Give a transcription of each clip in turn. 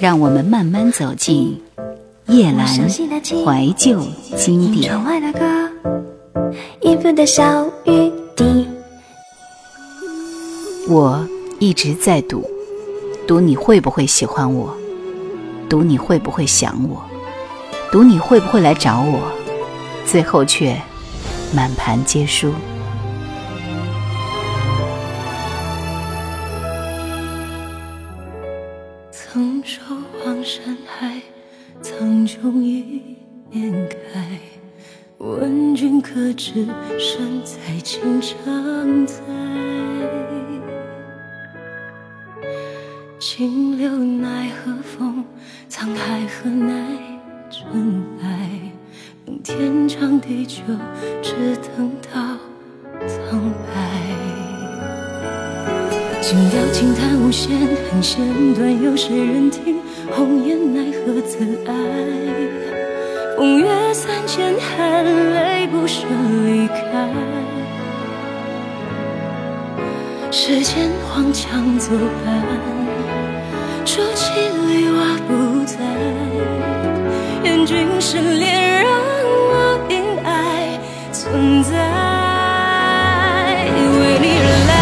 让我们慢慢走进叶阑怀旧经典。我一直在赌，赌你会不会喜欢我，赌你会不会想我，赌你会不会来找我，最后却满盘皆输。清流奈何风，沧海何奈尘埃？等天长地久，只等到苍白。轻调轻弹无限恨弦断，有谁人听？红颜奈何自哀？风月三千，含泪不舍离开。世间荒腔走板，君是恋人，我因爱存在。为你而来，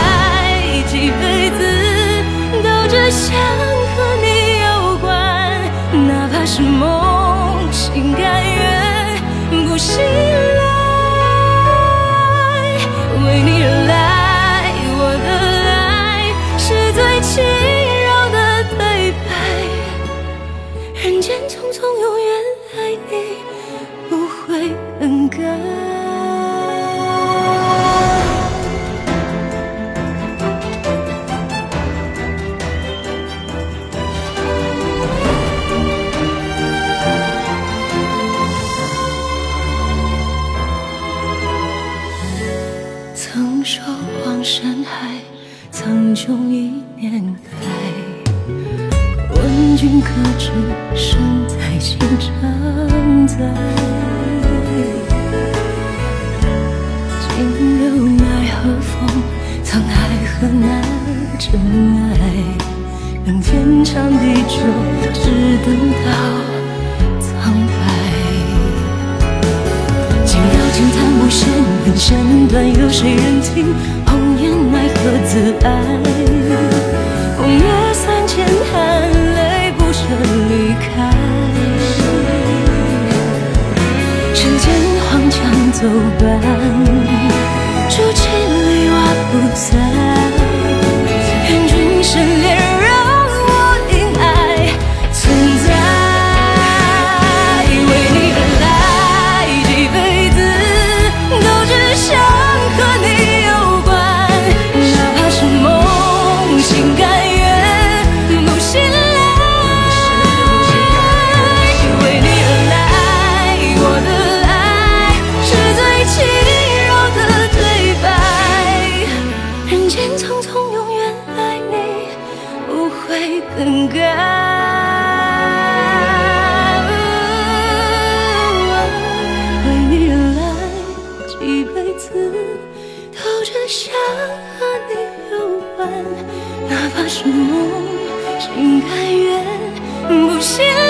几辈子都只想和你有关，哪怕是梦。山海苍穹，一念开。问君可知，身在情长，在今流奈何风？沧海何难？真爱等天长地久，只等到苍白。今朝情叹无限，恨弦断。有谁人听？何自爱。风月三千含泪不舍离开。时间荒腔走板更改为你忍来几辈子都只想和你有关哪怕是梦心甘愿不醒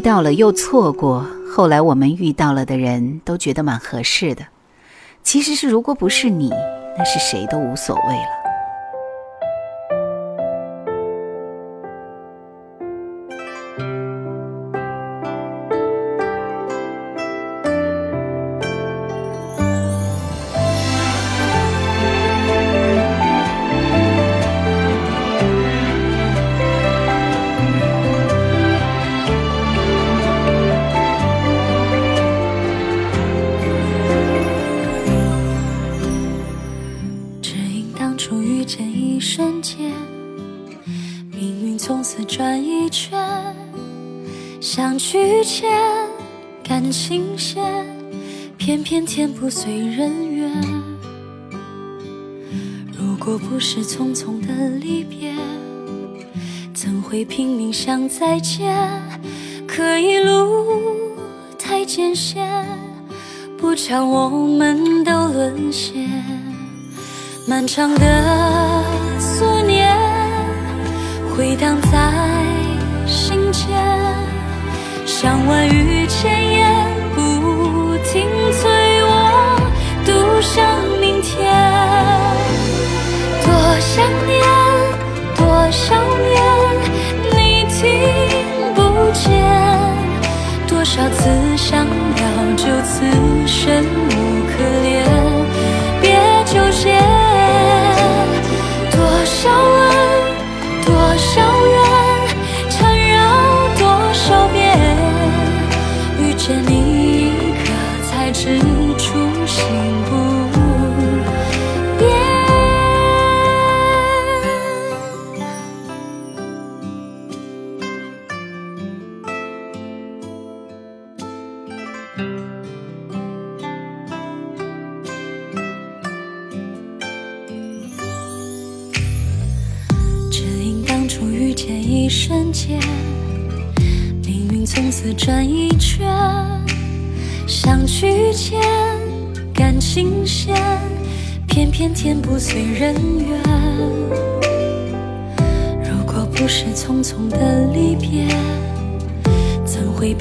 遇到了又错过，后来我们遇到了的人都觉得蛮合适的。其实是，如果不是你，那是谁都无所谓了。偏偏天不遂人愿。如果不是匆匆的离别，怎会拼命想再见？可一路太艰险，不巧我们都沦陷。漫长的思念回荡在心间，像万语想念，多少年，你听不见。多少次想要就此生无可恋，别纠结。多少问，多少怨，缠绕多少遍，遇见你一刻才知初心不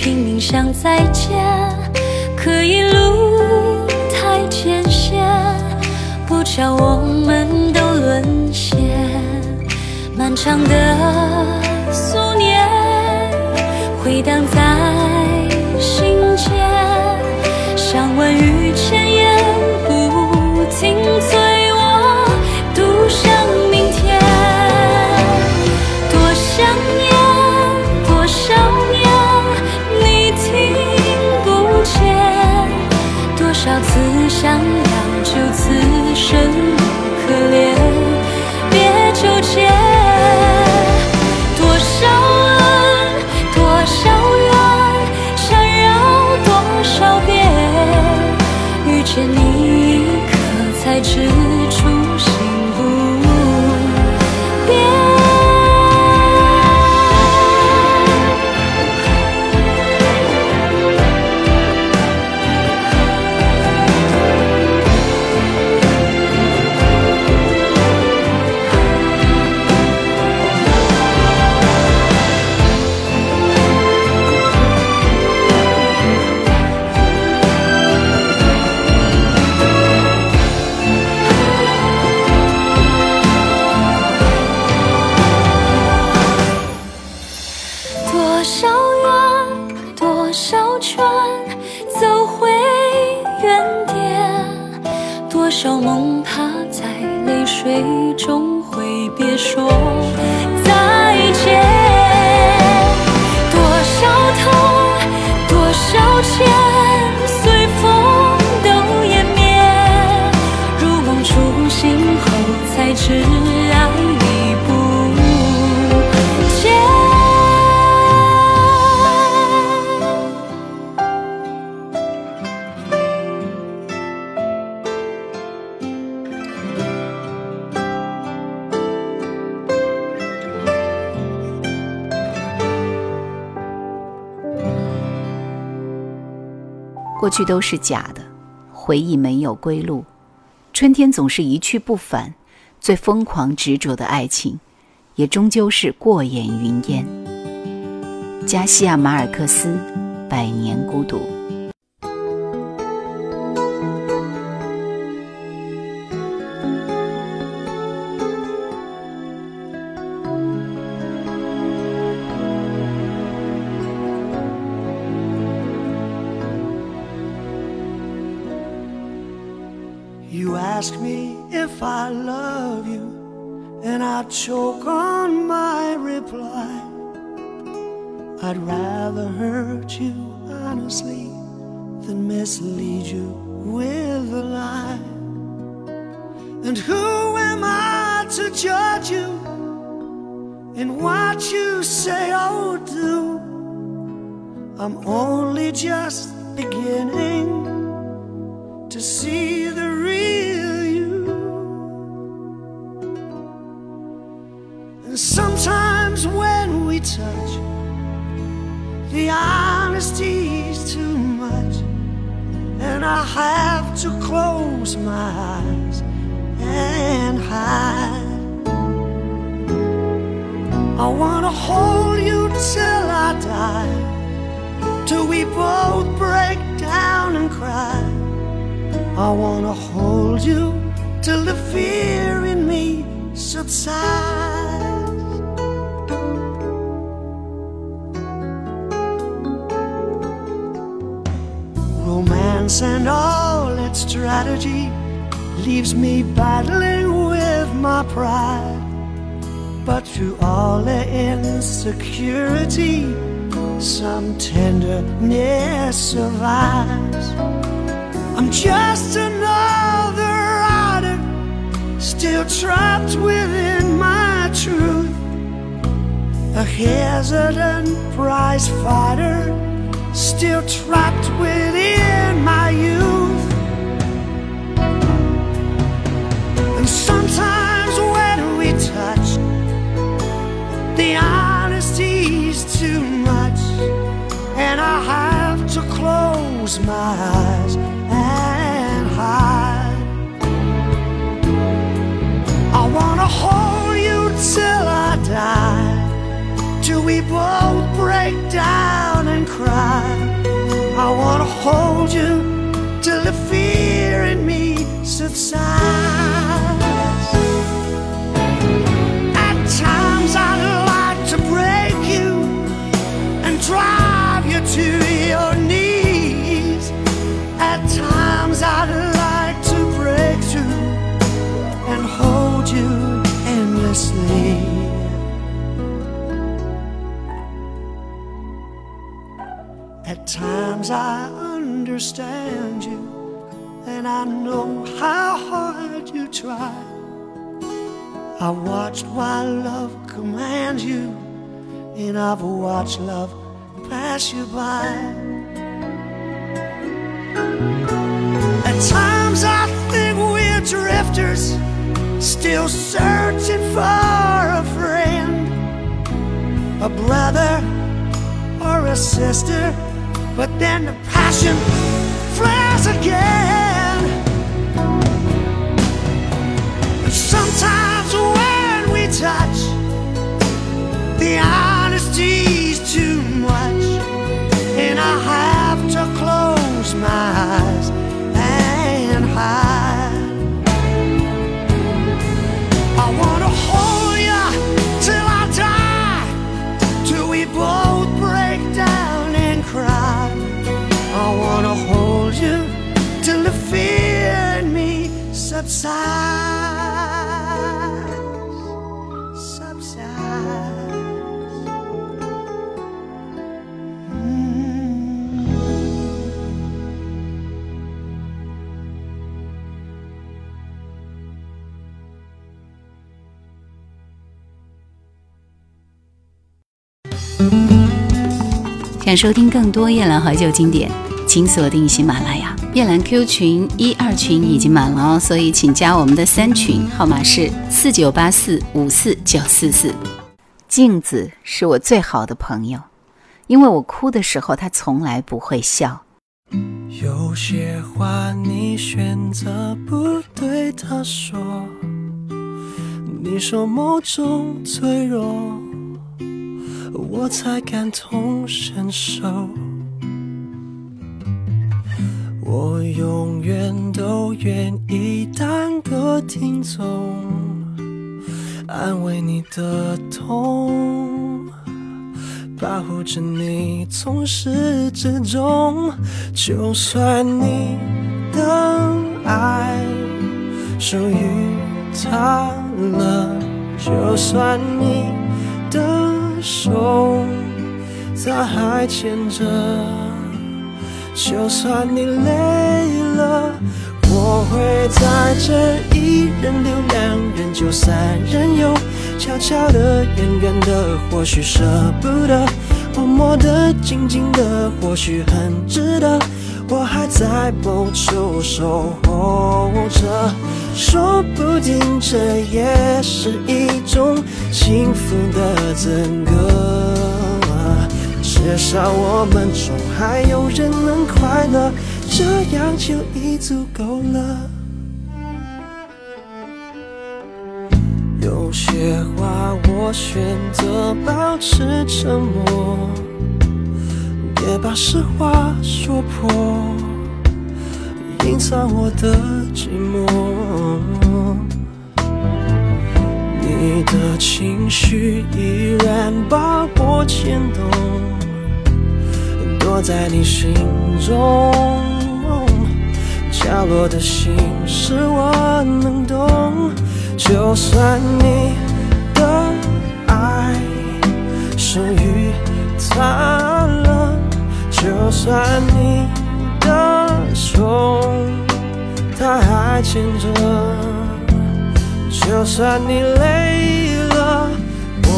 明明想再见？可一路太艰险，不巧我们都沦陷。漫长的思念回荡在过去都是假的，回忆没有归路，春天总是一去不返，最疯狂执着的爱情，也终究是过眼云烟。加西亚马尔克斯，《百年孤独》。You ask me if I love you, and I choke on my reply. I'd rather hurt you honestly than mislead you with a lie. And who am I to judge you in what you say or do? I'm only just beginning to see the touch, the honesty's too much, and I have to close my eyes and hide. I wanna hold you till I die, till we both break down and cry. I wanna hold you till the fear in me subsides. And all its strategy leaves me battling with my pride. But through all the insecurity, some tenderness survives. I'm just another rider, still trapped within my truth. A hesitant prize fighter, still trapped within my youth. And sometimes when we touch, the honesty's too much, and I have to close my eyes and hide. I wanna hold you till I die, till we both break down cry. I wanna hold you till the fear in me subsides. Times I understand you, and I know how hard you try. I watched while love commands you, and I've watched love pass you by. At times I think we're drifters, still searching for a friend, a brother or a sister. But then the passion flares again. Sometimes when we touch, the honesty's too much, and I have to close my eyes and hide. 想收听更多夜兰怀旧经典，请锁定喜马拉雅。夜兰 Q 群一二群已经满了哦，所以请加我们的三群，号码是四九八四五四九四四。镜子是我最好的朋友，因为我哭的时候，他从来不会笑。有些话你选择不对他说，你说某种脆弱，我才感同身受。我永远都愿意当个听众，安慰你的痛。保护着你从始至终，就算你的爱属于他了，就算你的手他还牵着，就算你累了。我会在这一人留两人，就三人游，悄悄的，远远的，或许舍不得。默默的、静静的，或许很值得。我还在某处守候着，说不定这也是一种幸福的资格。至少我们中还有人能快乐，这样就已足够了。有些话我选择保持沉默，别把实话说破，隐藏我的寂寞。你的情绪依然把我牵动。在你心中角落的心事，我能懂。就算你的爱属于他了，就算你的手他还牵着，就算你累。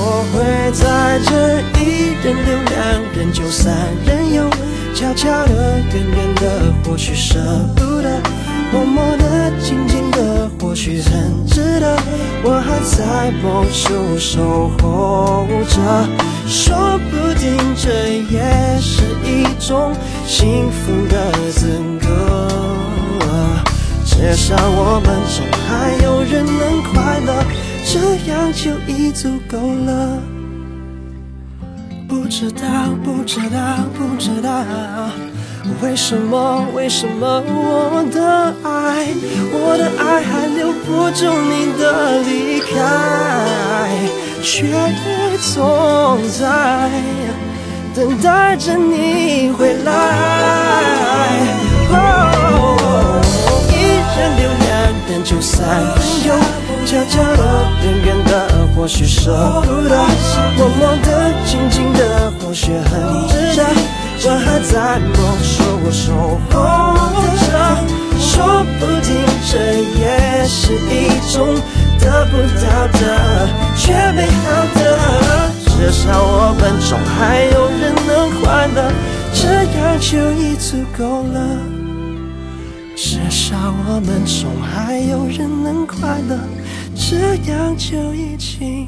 我会在这一人留两人就三人游，悄悄的、远远的，或许舍不得；默默的、静静的，或许很值得。我还在某处守候着，说不定这也是一种幸福的资格。至少我们中还有人能快乐。这样就已足够了。不知道，不知道，不知道，为什么，为什么我的爱，我的爱还留不住你的离开，却总在等待着你回来。一人留两就三人游。悄悄的，远远的，或许舍不得；默默的，静静的，或许很值得。我还在某处守候着，说不定这也是一种得不到的却美好的。至少我们中还有人能快乐，这样就已足够了。至少我们中还有人能快乐。这样就已经。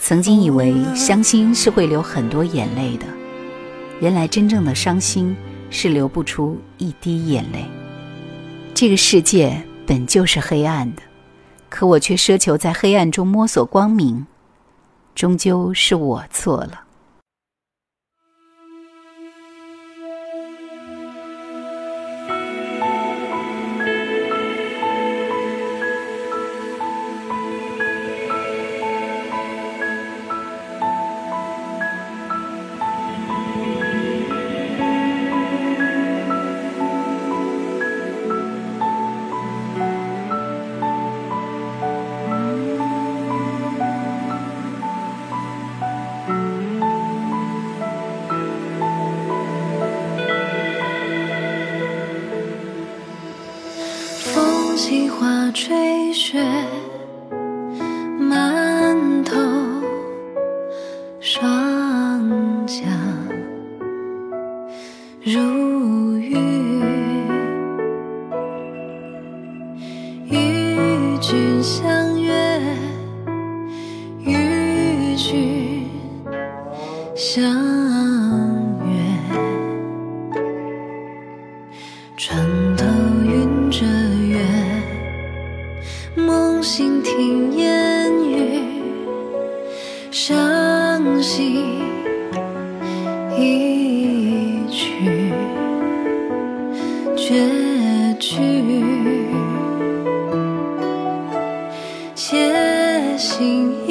曾经以为伤心是会流很多眼泪的，原来真正的伤心是流不出一滴眼泪。这个世界本就是黑暗的，可我却奢求在黑暗中摸索光明，终究是我错了。吹雪绝句。且行